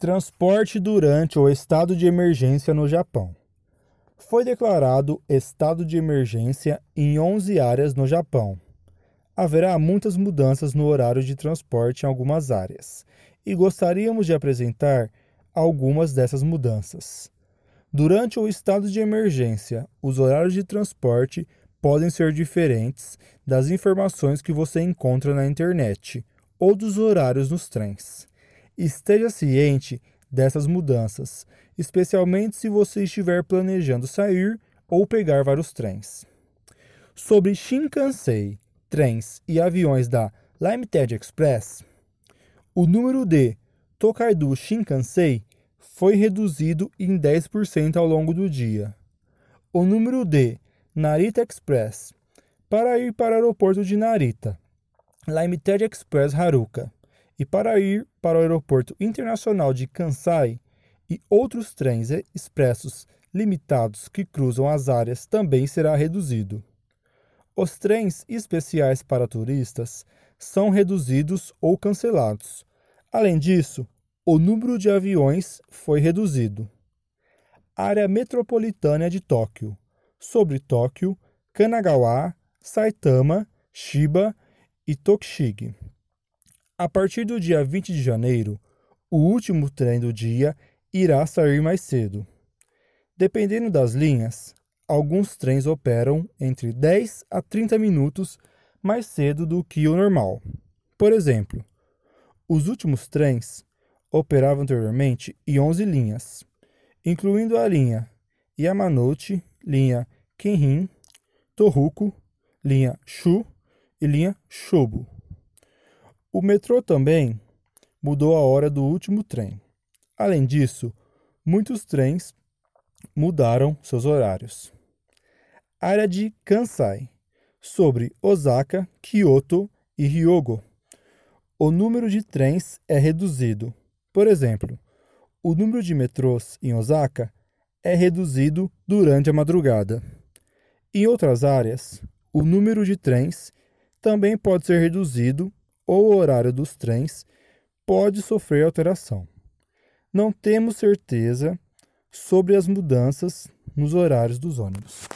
Transporte durante o estado de emergência no Japão. Foi declarado estado de emergência em 11 áreas no Japão. Haverá muitas mudanças no horário de transporte em algumas áreas, e gostaríamos de apresentar algumas dessas mudanças. Durante o estado de emergência, os horários de transporte podem ser diferentes das informações que você encontra na internet ou dos horários nos trens. Esteja ciente dessas mudanças, especialmente se você estiver planejando sair ou pegar vários trens. Sobre Shinkansen, trens e aviões da Limited Express, o número de Tokaido Shinkansen foi reduzido em 10% ao longo do dia. O número de Narita Express para ir para o aeroporto de Narita, Limited Express Haruka e para ir para o Aeroporto Internacional de Kansai e outros trens expressos limitados que cruzam as áreas também será reduzido. Os trens especiais para turistas são reduzidos ou cancelados. Além disso, o número de aviões foi reduzido. Área metropolitana de Tóquio. Sobre Tóquio, Kanagawa, Saitama, Shiba e Tokushige. A partir do dia 20 de janeiro, o último trem do dia irá sair mais cedo. Dependendo das linhas, alguns trens operam entre 10 a 30 minutos mais cedo do que o normal. Por exemplo, os últimos trens operavam anteriormente em 11 linhas, incluindo a linha Yamanouchi, linha Kenrin, Tohoku, linha Shu e linha Shobu. O metrô também mudou a hora do último trem. Além disso, muitos trens mudaram seus horários. Área de Kansai sobre Osaka, Kyoto e Hyogo. O número de trens é reduzido. Por exemplo, o número de metrôs em Osaka é reduzido durante a madrugada. Em outras áreas, o número de trens também pode ser reduzido ou o horário dos trens pode sofrer alteração. Não temos certeza sobre as mudanças nos horários dos ônibus.